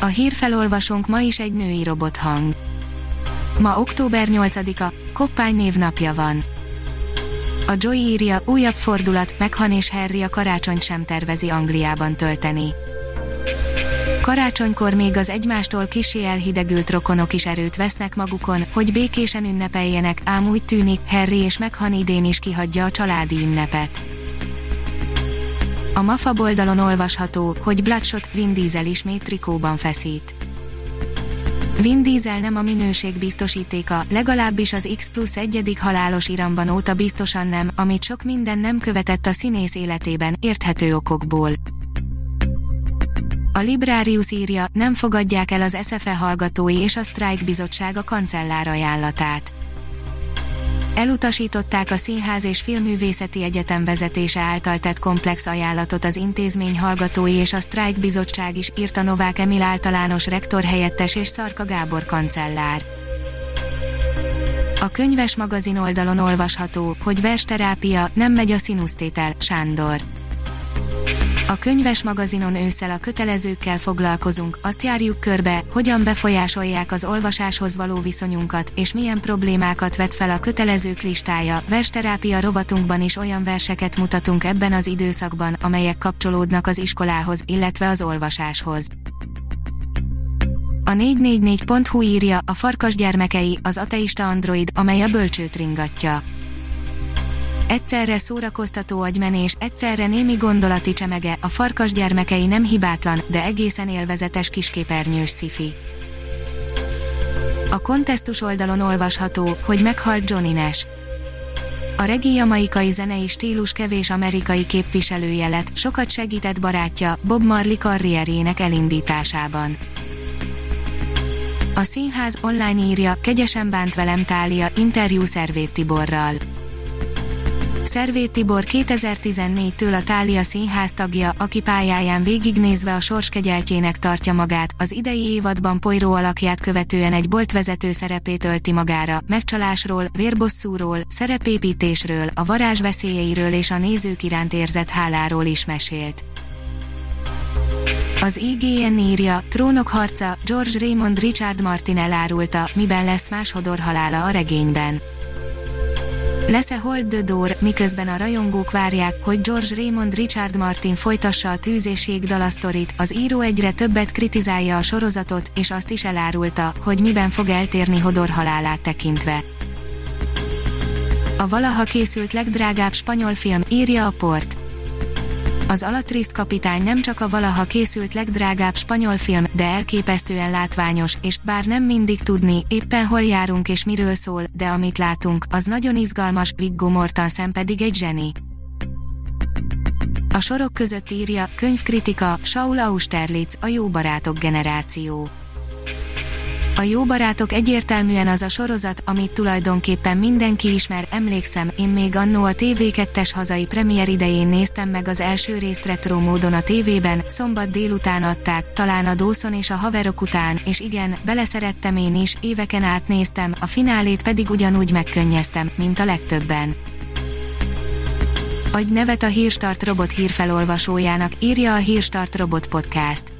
A hírfelolvasónk ma is egy női robothang. Ma október 8-a, Koppány névnapja van. A Joy írja, újabb fordulat, Meghan és Harry a karácsonyt sem tervezi Angliában tölteni. Karácsonykor még az egymástól kisé elhidegült rokonok is erőt vesznek magukon, hogy békésen ünnepeljenek, ám úgy tűnik, Harry és Meghan idén is kihagyja a családi ünnepet. A MAFA oldalon olvasható, hogy Bloodshot Vin Diesel ismét trikóban feszít. Vin Diesel nem a minőség biztosítéka, legalábbis az X plusz egyedik halálos iramban óta biztosan nem, amit sok minden nem követett a színész életében, érthető okokból. A Librarius írja, nem fogadják el az SFE hallgatói és a Strike bizottság a kancellár ajánlatát Elutasították a Színház és Filmművészeti Egyetem vezetése által tett komplex ajánlatot az intézmény hallgatói és a Strike Bizottság is, írta Novák Emil általános rektor helyettes és Szarka Gábor kancellár. A könyves magazin oldalon olvasható, hogy versterápia, nem megy a színusztétel, Sándor. A könyves magazinon ősszel a kötelezőkkel foglalkozunk, azt járjuk körbe, hogyan befolyásolják az olvasáshoz való viszonyunkat, és milyen problémákat vet fel a kötelezők listája. Versterápia rovatunkban is olyan verseket mutatunk ebben az időszakban, amelyek kapcsolódnak az iskolához, illetve az olvasáshoz. A 444.hu írja, a farkas gyermekei, az ateista android, amely a bölcsőt ringatja egyszerre szórakoztató agymenés, egyszerre némi gondolati csemege, a farkas gyermekei nem hibátlan, de egészen élvezetes kisképernyős szifi. A kontesztus oldalon olvasható, hogy meghalt Johnny Nash. A regi jamaikai zenei stílus kevés amerikai képviselője lett, sokat segített barátja, Bob Marley karrierjének elindításában. A színház online írja, kegyesen bánt velem Tália, interjú Szervét Tiborral. Szervét Tibor 2014-től a Tália Színház tagja, aki pályáján végignézve a sorskegyeltjének tartja magát, az idei évadban Poirot alakját követően egy boltvezető szerepét ölti magára, megcsalásról, vérbosszúról, szerepépítésről, a varázs veszélyeiről és a nézők iránt érzett háláról is mesélt. Az IGN írja, Trónok harca, George Raymond Richard Martin elárulta, miben lesz más Hodor halála a regényben. Lesz-e Hold the Door, miközben a rajongók várják, hogy George Raymond Richard Martin folytassa a tűz és jégdalasztorit, az író egyre többet kritizálja a sorozatot, és azt is elárulta, hogy miben fog eltérni Hodor halálát tekintve. A valaha készült legdrágább spanyol film, írja a port az Alatriszt kapitány nem csak a valaha készült legdrágább spanyol film, de elképesztően látványos, és bár nem mindig tudni, éppen hol járunk és miről szól, de amit látunk, az nagyon izgalmas, Viggo Mortensen pedig egy zseni. A sorok között írja, könyvkritika, Saul Austerlitz, a jó barátok generáció. A jó barátok egyértelműen az a sorozat, amit tulajdonképpen mindenki ismer, emlékszem, én még annó a TV2-es hazai premier idején néztem meg az első részt retro módon a tévében, szombat délután adták, talán a Dawson és a haverok után, és igen, beleszerettem én is, éveken át néztem, a finálét pedig ugyanúgy megkönnyeztem, mint a legtöbben. Adj nevet a Hírstart robot hírfelolvasójának, írja a Hírstart robot podcast.